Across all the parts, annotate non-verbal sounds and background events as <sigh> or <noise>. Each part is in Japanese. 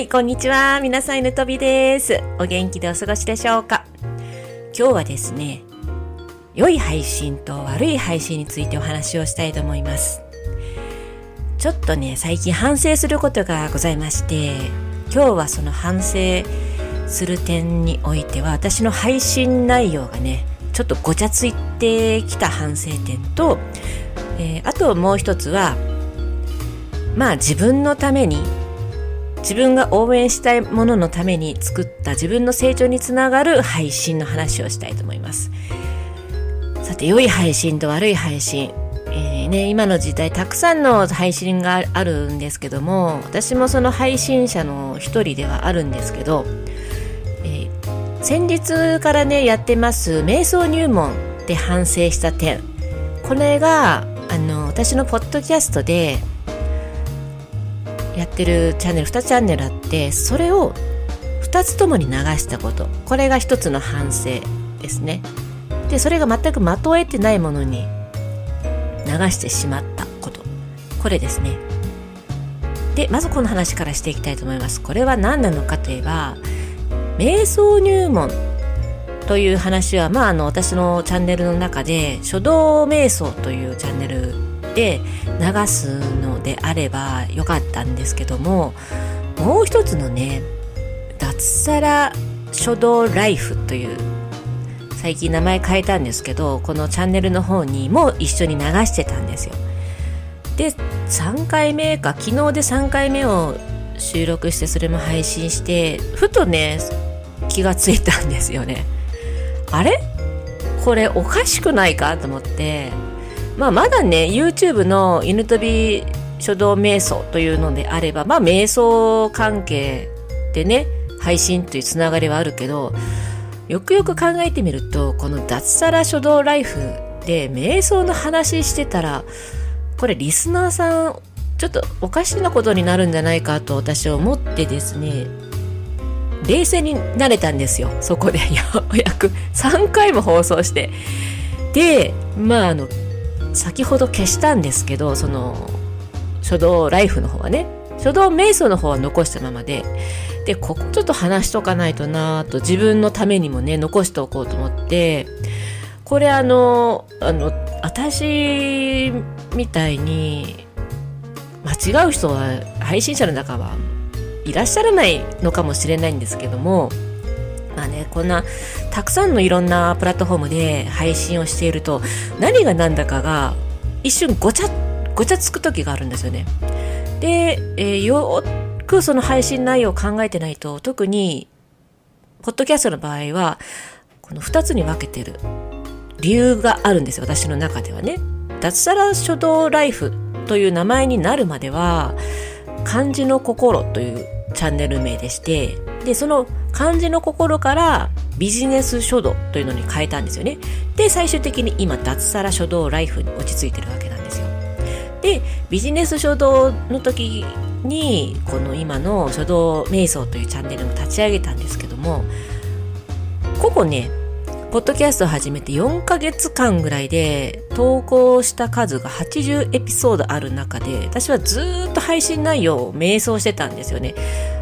い、こんにちは。皆さん、犬飛びです。お元気でお過ごしでしょうか？今日はですね、良い配信と悪い配信についてお話をしたいと思います。ちょっとね、最近反省することがございまして、今日はその反省する点においては、私の配信内容がね、ちょっとごちゃついてきた反省点と、えーあともう一つは、まあ自分のために自分が応援したいもののために作った自分の成長につながる配信の話をしたいと思います。さて良い配信と悪い配信、えーね、今の時代たくさんの配信があるんですけども私もその配信者の一人ではあるんですけど、えー先日からねやってます瞑想入門で反省した点。これがあの私のポッドキャストでやってるチャンネル2チャンネルあってそれを2つともに流したこと。これが一つの反省ですね。でそれが全く的を得てないものに流してしまったこと。これですね。でまずこの話からしていきたいと思います。これは何なのかといえば瞑想入門という話は、まあ、あの私のチャンネルの中で書道瞑想というチャンネルで流すのであればよかったんですけどももう一つのね脱サラ書道ライフという最近名前変えたんですけどこのチャンネルの方にも一緒に流してたんですよ。で3回目か昨日で3回目を収録してそれも配信してふとね気がついたんですよね。あれ？これおかしくないか？と思ってまあまだね YouTube の犬飛び書道瞑想というのであればまあ瞑想関係でね配信というつながりはあるけどよくよく考えてみるとこの脱サラ書道ライフで瞑想の話してたらこれリスナーさんちょっとおかしなことになるんじゃないかと私は思ってですね冷静になれたんですよそこで。<laughs> ようやく。3回も放送して。でまああの先ほど消したんですけどその書道ライフの方はね書道瞑想の方は残したままで。でここちょっと話しとかないとなと自分のためにもね残しておこうと思って。これあのあの私みたいに間違う人は配信者の中はいらっしゃらないのかもしれないんですけどもまあねこんなたくさんのいろんなプラットフォームで配信をしていると何が何だかが一瞬ごちゃごちゃつく時があるんですよね。で、えーよくその配信内容を考えてないと特にポッドキャストの場合はこの2つに分けてる理由があるんですよ私の中ではね。脱サラ書道ライフという名前になるまでは漢字の心というチャンネル名でしてでその漢字の心からビジネス書道というのに変えたんですよね。で最終的に今脱サラ書道ライフに落ち着いてるわけなんですよ。でビジネス書道の時にこの今の書道瞑想というチャンネルも立ち上げたんですけどもここねポッドキャストを始めて4ヶ月間ぐらいで投稿した数が80エピソードある中で私はずっと配信内容を瞑想してたんですよね。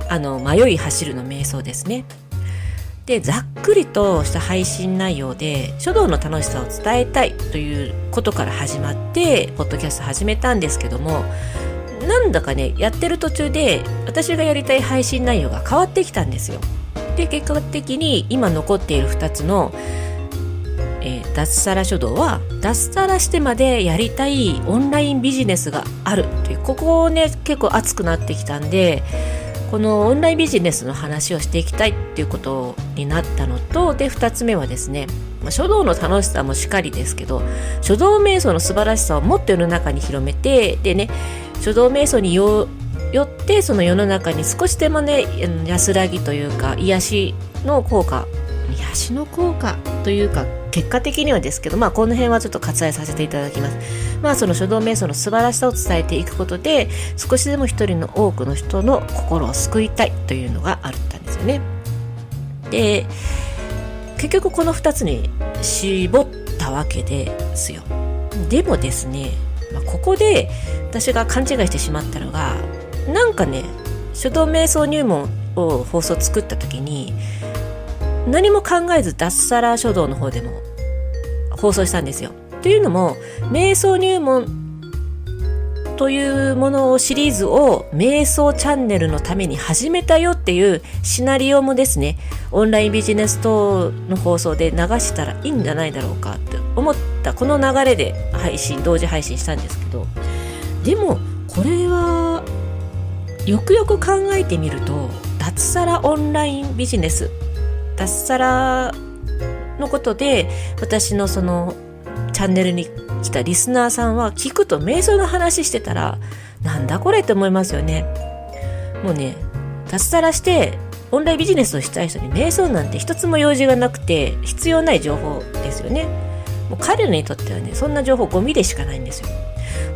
あの迷い走るの瞑想ですね。でざっくりとした配信内容で書道の楽しさを伝えたいということから始まってポッドキャスト始めたんですけどもなんだかねやってる途中で私がやりたい配信内容が変わってきたんですよ。で結果的に今残っている2つの、えー脱サラ書道は脱サラしてまでやりたいオンラインビジネスがあるというここをね結構熱くなってきたんでこのオンラインビジネスの話をしていきたいっていうことになったのとで2つ目はですねま書道の楽しさもしっかりですけど書道瞑想の素晴らしさをもっと世の中に広めてでね書道瞑想によよってその世の中に少しでもね安らぎというか癒しの効果。癒しの効果。というか結果的にはですけどまあこの辺はちょっと割愛させていただきます。まあその書道瞑想の素晴らしさを伝えていくことで少しでも一人の多くの人の心を救いたいというのがあったんですよね。で結局この2つに絞ったわけですよ。でもですね、まあここで私が勘違いしてしまったのがなんかね書道瞑想入門を放送作った時に何も考えず脱サラ書道の方でも放送したんですよ。というのも瞑想入門というものをシリーズを瞑想チャンネルのために始めたよっていうシナリオもですねオンラインビジネス等の放送で流したらいいんじゃないだろうかって思ったこの流れで配信同時配信したんですけどでもこれはよくよく考えてみると脱サラオンラインビジネス脱サラのことで私のそのチャンネルに来たリスナーさんは聞くと瞑想の話してたらなんだこれって思いますよね。もうね脱サラしてオンラインビジネスをしたい人に瞑想なんて一つも用事がなくて必要ない情報ですよね。もう彼らにとってはねそんな情報ゴミでしかないんですよ。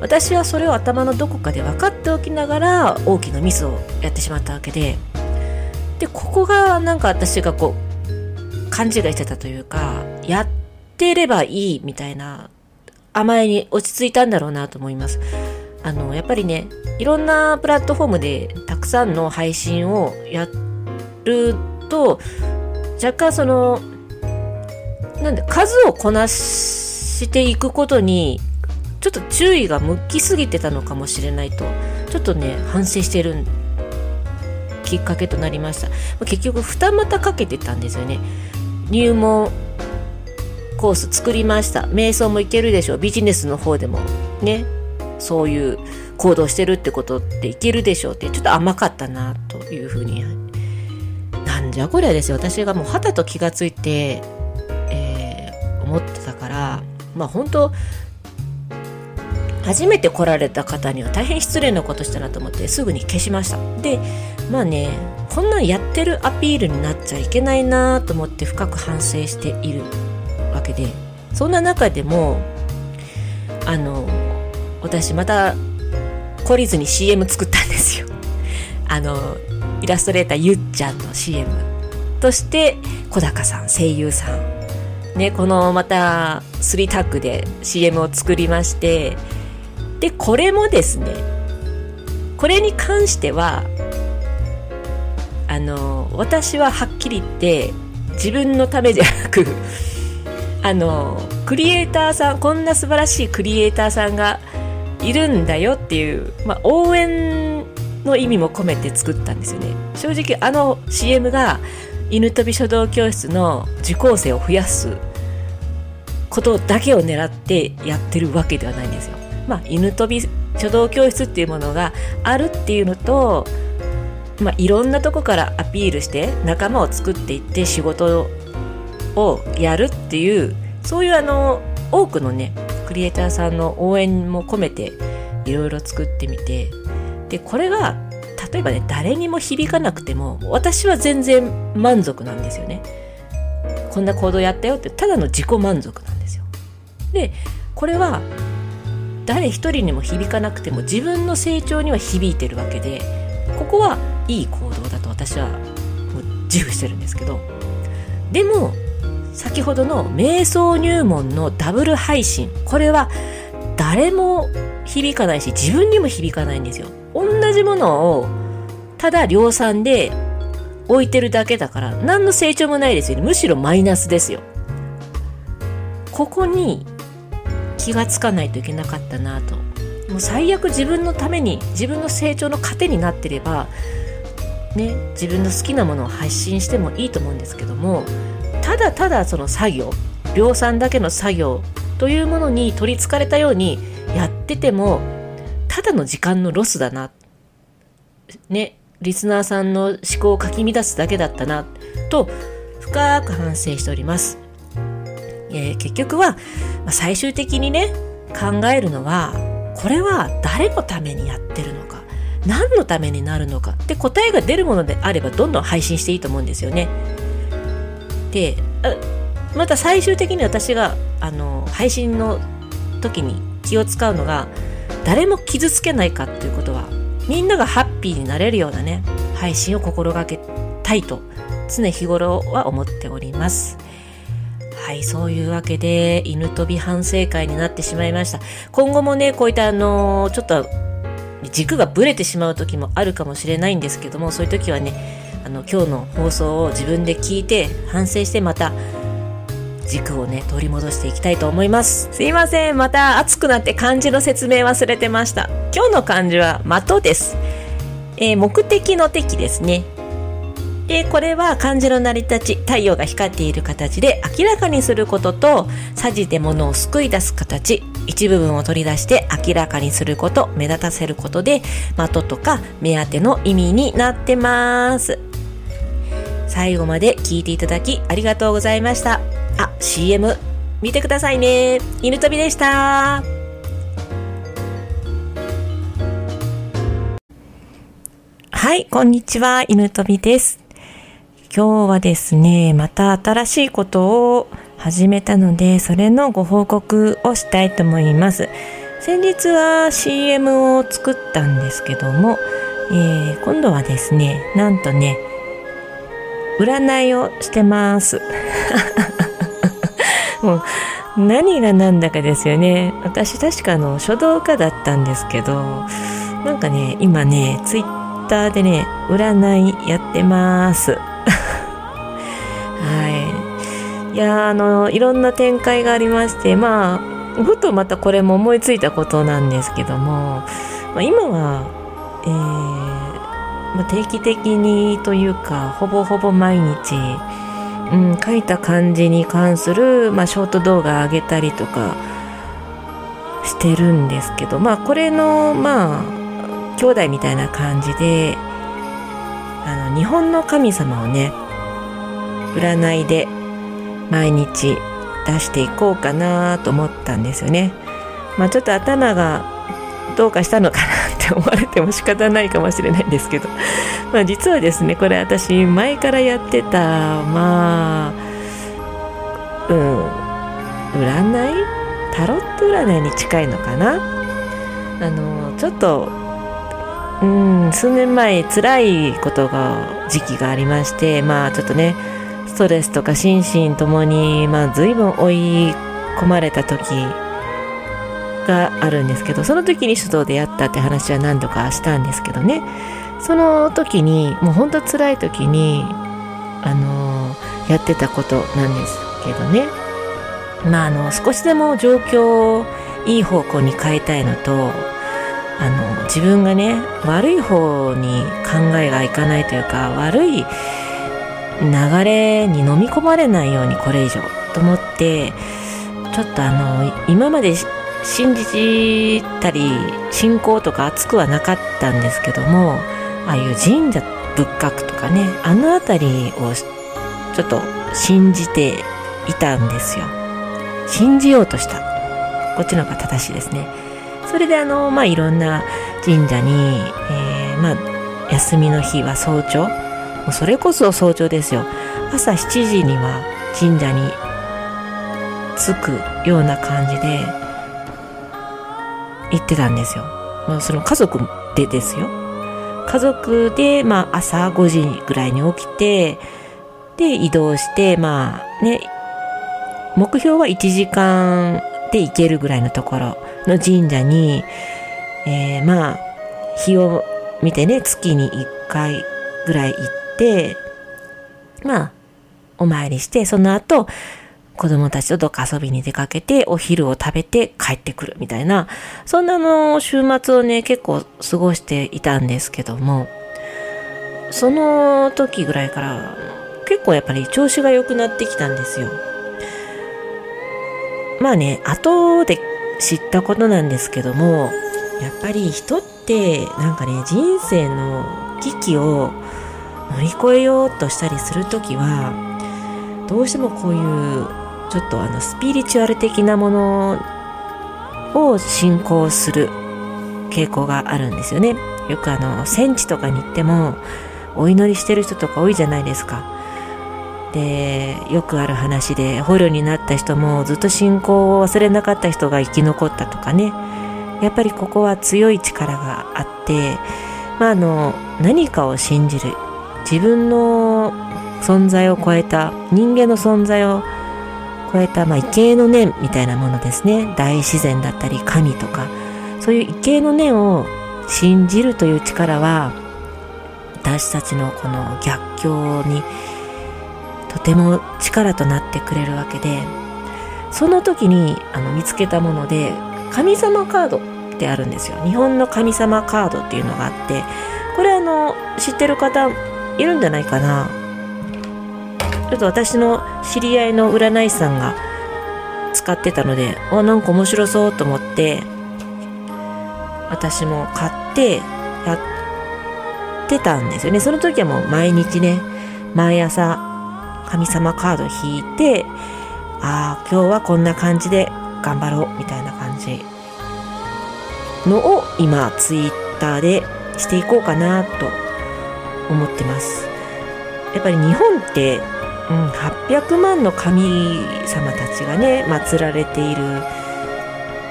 私はそれを頭のどこかで分かっておきながら大きなミスをやってしまったわけででここがなんか私がこう勘違いしてたというかやってればいいみたいな甘えに落ち着いたんだろうなと思います。あの、やっぱりね、いろんなプラットフォームでたくさんの配信をやると、若干その、なんで、数をこなしていくことに、ちょっと注意が向きすぎてたのかもしれないと、ちょっとね、反省してるきっかけとなりました。結局、二股かけてたんですよね。入門コース作りました。瞑想もいけるでしょう。ビジネスの方でもね、そういう行動してるってことっていけるでしょうって、ちょっと甘かったなというふうに。なんじゃこりゃですよ。私がもう肌と気がついて、えー、思ってたから、まあ本当初めて来られた方には大変失礼なことしたなと思ってすぐに消しました。でまあねこんなんやってるアピールになっちゃいけないなと思って深く反省しているわけでそんな中でもあの私また懲りずに CM 作ったんですよ。<laughs> あのイラストレーターゆっちゃんの CM として小高さん声優さん。ねこのまた3タッグで CM を作りましてでこれもですねこれに関してはあの私ははっきり言って自分のためじゃなく <laughs> あのクリエイターさんこんな素晴らしいクリエイターさんがいるんだよっていう、まあ、応援の意味も込めて作ったんですよね正直あの CM が犬飛び書道教室の受講生を増やすことだけを狙ってやってるわけではないんですよ。まあ、犬飛び書道教室っていうものがあるっていうのと、まあ、いろんなとこからアピールして仲間を作っていって仕事をやるっていうそういうあの多くのねクリエイターさんの応援も込めていろいろ作ってみてでこれが例えばね誰にも響かなくても私は全然満足なんですよね。こんな行動やったよってただの自己満足なんですよ。でこれは誰一人にも響かなくても自分の成長には響いてるわけでここはいい行動だと私は自負してるんですけどでも先ほどの瞑想入門のダブル配信これは誰も響かないし自分にも響かないんですよ。同じものをただ量産で置いてるだけだから何の成長もないですよ。ねむしろマイナスですよ。ここに気がつかないといけなかったなと。もう最悪自分のために自分の成長の糧になってればね自分の好きなものを発信してもいいと思うんですけどもただただその作業量産だけの作業というものに取りつかれたようにやっててもただの時間のロスだな。ねリスナーさんの思考をかき乱すだけだったなと深く反省しております、えー、結局は、まあ、最終的にね考えるのはこれは誰のためにやってるのか何のためになるのかって答えが出るものであればどんどん配信していいと思うんですよね。でまた最終的に私があの配信の時に気を使うのが誰も傷つけないかっていうことはみんながハッピーになれるようなね配信を心がけたいと常日頃は思っております。はいそういうわけで犬飛び反省会になってしまいました。今後もねこういったあのちょっと軸がぶれてしまう時もあるかもしれないんですけどもそういう時はねあの今日の放送を自分で聞いて反省してまた軸をね取り戻していきたいと思います。すいません。また熱くなって漢字の説明忘れてました。今日の漢字は的です、えー、目的の敵ですねでこれは漢字の成り立ち太陽が光っている形で明らかにすることとさじて物を救い出す形一部分を取り出して明らかにすること目立たせることで的とか目当ての意味になってます。最後まで聞いていただきありがとうございました。あ CM 見てくださいね。犬飛びでした。はいこんにちは。犬飛びです。今日はですねまた新しいことを始めたのでそれのご報告をしたいと思います。先日は CM を作ったんですけども、えー、今度はですねなんとね占いをしてます。<laughs> もう何が何だかですよね。私確かの書道家だったんですけどなんかね今ねツイッターでね占いやってます。いやあのいろんな展開がありましてまあふとまたこれも思いついたことなんですけども、まあ、今は、えーまあ、定期的にというかほぼほぼ毎日、うん、書いた漢字に関する、まあ、ショート動画上げたりとかしてるんですけどまあこれのまあ兄弟みたいな感じであの日本の神様をね占いで毎日出していこうかなと思ったんですよね。まあ、ちょっと頭がどうかしたのかなって思われても仕方ないかもしれないんですけど、まあ、実はですねこれ私前からやってたまあうん占い？タロット占いに近いのかな？あのちょっとうん数年前辛いことが時期がありましてまあちょっとねストレスとか心身ともに、まあ、随分追い込まれた時があるんですけどその時に書道でやったって話は何度かしたんですけどね。その時にもうほんと辛い時にあのやってたことなんですけどね。まああの少しでも状況をいい方向に変えたいのとあの自分がね悪い方に考えがいかないというか悪い流れに飲み込まれないようにこれ以上と思ってちょっとあの今まで信じたり信仰とか熱くはなかったんですけどもああいう神社仏閣とかねあの辺りをちょっと信じていたんですよ。信じようとした。こっちの方が正しいですね。それであのまあいろんな神社に、えー、まあ休みの日は早朝もうそれこそ早朝ですよ朝7時には神社に着くような感じで行ってたんですよ。まあ、その家族でですよ。家族で、まあ、朝5時ぐらいに起きて、で、移動して、まあ、ね、目標は1時間で行けるぐらいのところの神社に、えー、まあ、日を見てね、月に1回ぐらい行って、まあ、お参りして、その後、子供たちとどっか遊びに出かけて、お昼を食べて帰ってくるみたいな、そんなの週末をね、結構過ごしていたんですけども、その時ぐらいから結構やっぱり調子が良くなってきたんですよ。まあね、後で知ったことなんですけども、やっぱり人ってなんかね、人生の危機を乗り越えようとしたりする時はどうしてもこういうちょっとあのスピリチュアル的なものを信仰する傾向があるんですよね。よくあの戦地とかに行ってもお祈りしてる人とか多いじゃないですか。でよくある話で捕虜になった人もずっと信仰を忘れなかった人が生き残ったとかねやっぱりここは強い力があって、まあ、あの何かを信じる自分の存在を超えた人間の存在を超えた、まあ、異形の念みたいなものですね。大自然だったり神とか。そういう異形の念を信じるという力は私たちのこの逆境にとても力となってくれるわけでその時にあの見つけたもので神様カードってあるんですよ。日本の神様カードっていうのがあってこれあの知ってる方いるんじゃないかな。ちょっと私の知り合いの占い師さんが使ってたのであなんか面白そうと思って私も買ってやってたんですよね。その時はもう毎日ね毎朝神様カード引いてああ今日はこんな感じで頑張ろうみたいな感じのを今ツイッターでしていこうかなと思ってますやっぱり日本ってうん、800万の神様たちがね祀られている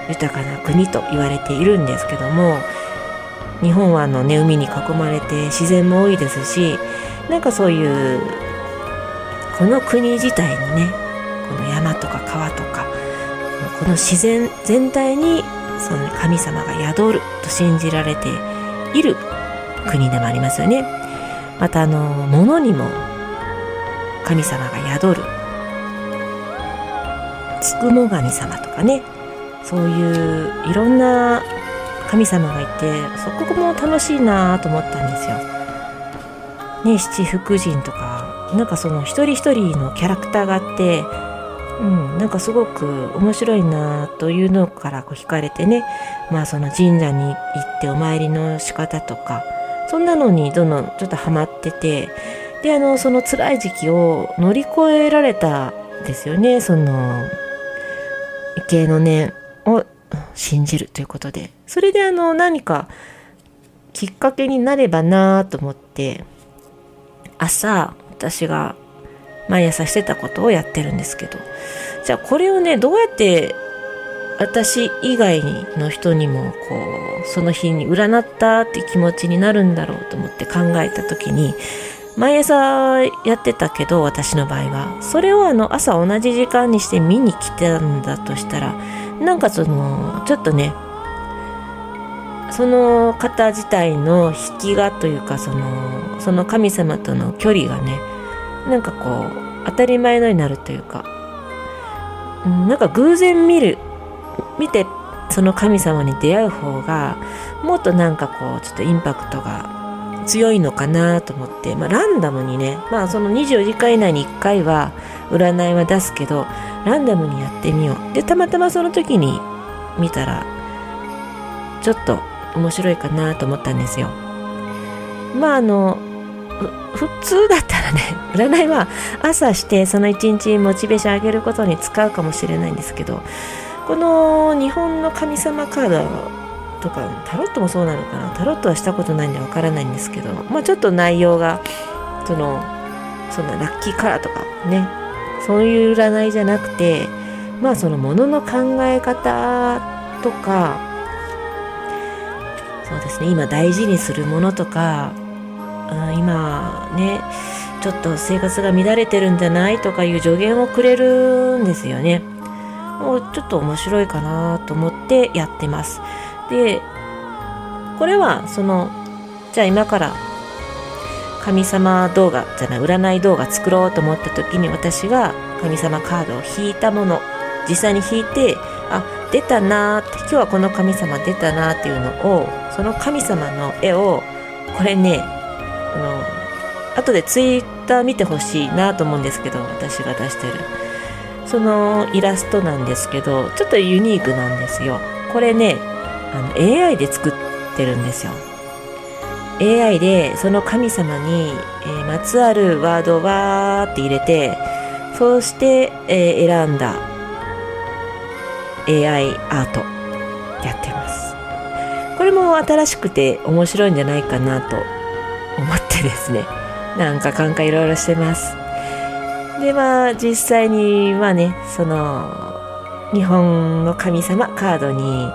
豊かな国と言われているんですけども日本はあの、ね、海に囲まれて自然も多いですしなんかそういうこの国自体にねこの山とか川とかこの自然全体にその神様が宿ると信じられている国でもありますよね。またあの物にも神様が宿る。つくも神様とかね。そういういろんな神様がいてそこも楽しいなと思ったんですよ。ね七福神とかなんかその一人一人のキャラクターがあってうん、なんかすごく面白いなというのからこう惹かれてね。まあその神社に行ってお参りの仕方とかそんなのにどんどんちょっとハマっててであのその辛い時期を乗り越えられたんですよね。その畏敬の念を信じるということで。それであの何かきっかけになればなと思って朝私が毎朝してたことをやってるんですけど。じゃあこれをねどうやって私以外の人にもこうその日に占ったって気持ちになるんだろうと思って考えた時に毎朝やってたけど私の場合は。それをあの朝同じ時間にして見に来てたんだとしたらなんかそのちょっとねその方自体の引きがというかそのその神様との距離がねなんかこう当たり前のようになるというか、うん、なんか偶然見る見てその神様に出会う方がもっとなんかこうちょっとインパクトが強いのかなと思って、まあ、ランダムにね、まあ、その24時間以内に1回は占いは出すけどランダムにやってみよう。でたまたまその時に見たらちょっと面白いかなと思ったんですよ。まああの普通だったらね <laughs> 占いは朝してその一日モチベーション上げることに使うかもしれないんですけどこの日本の神様カードとかタロットもそうなのかな？タロットはしたことないんでわからないんですけど、まあ、ちょっと内容がそのそんなラッキーカラーとかねそういう占いじゃなくてまあそのものの考え方とかそうですね今大事にするものとか今ねちょっと生活が乱れてるんじゃない？とかいう助言をくれるんですよね。もうちょっと面白いかなと思ってやってます。でこれはそのじゃあ今から神様動画じゃない占い動画作ろうと思った時に私が神様カードを引いたもの実際に引いてあ出たなーって今日はこの神様出たなーっていうのをその神様の絵をこれねあの後でツイッター見てほしいなと思うんですけど私が出してるそのイラストなんですけどちょっとユニークなんですよ。これねあの AI で作ってるんですよ。AI でその神様に、えー、まつわるワードをわーって入れてそうして、えー、選んだ AI アートやってます。これも新しくて面白いんじゃないかなと思ってですね。なんか考えいろいろしてます。でまあ実際にまあねその日本の神様カードに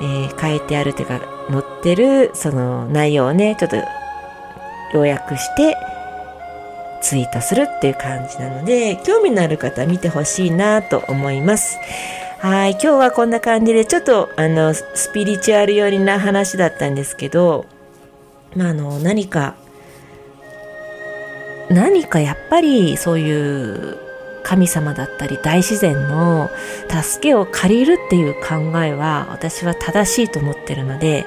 えー、書いてあるというか載ってるその内容をねちょっと要約してツイートするっていう感じなので興味のある方は見てほしいなと思います。はい、今日はこんな感じで、ちょっと、あの、スピリチュアル寄りな話だったんですけど、まあ、あの、何か、何かやっぱりそういう神様だったり大自然の助けを借りるっていう考えは私は正しいと思ってるので、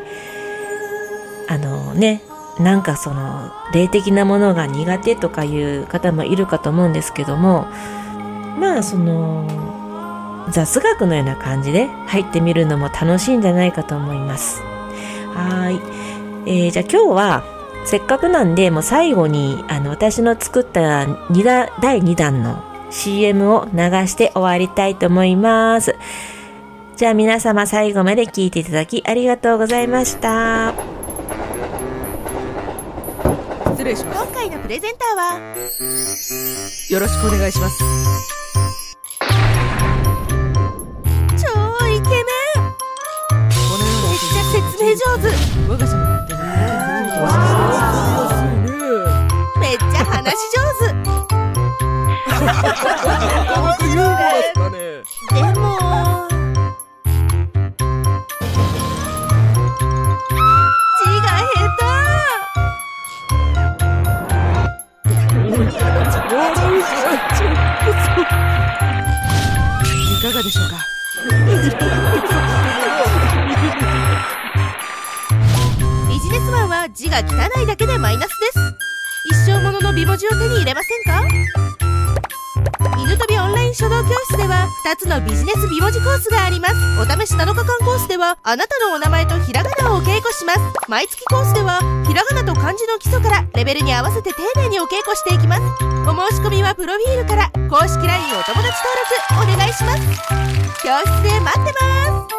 あのね、なんかその霊的なものが苦手とかいう方もいるかと思うんですけども、まあその雑学のような感じで入ってみるのも楽しいんじゃないかと思います。はい。えー、じゃあ今日はせっかくなんでもう最後にあの私の作った2だ第2弾の CM を流して終わりたいと思います。じゃあ皆様最後まで聞いていただきありがとうございました。失礼します。今回のプレゼンターは？よろしくお願いします。説明上手我が社のめっちゃ話上手。でも字が下手。いかがでしょうか？<laughs> ビジネスマンは字が汚いだけでマイナスです。一生ものの美文字を手に入れませんか？犬飛びオンライン書道教室では2つのビジネス美文字コースがあります。お試し7日間コースではあなたのお名前とひらがなをお稽古します。毎月コースではひらがなと漢字の基礎からレベルに合わせて丁寧にお稽古していきます。お申し込みはプロフィールから公式 LINE お友達登録お願いします。教室で待ってます。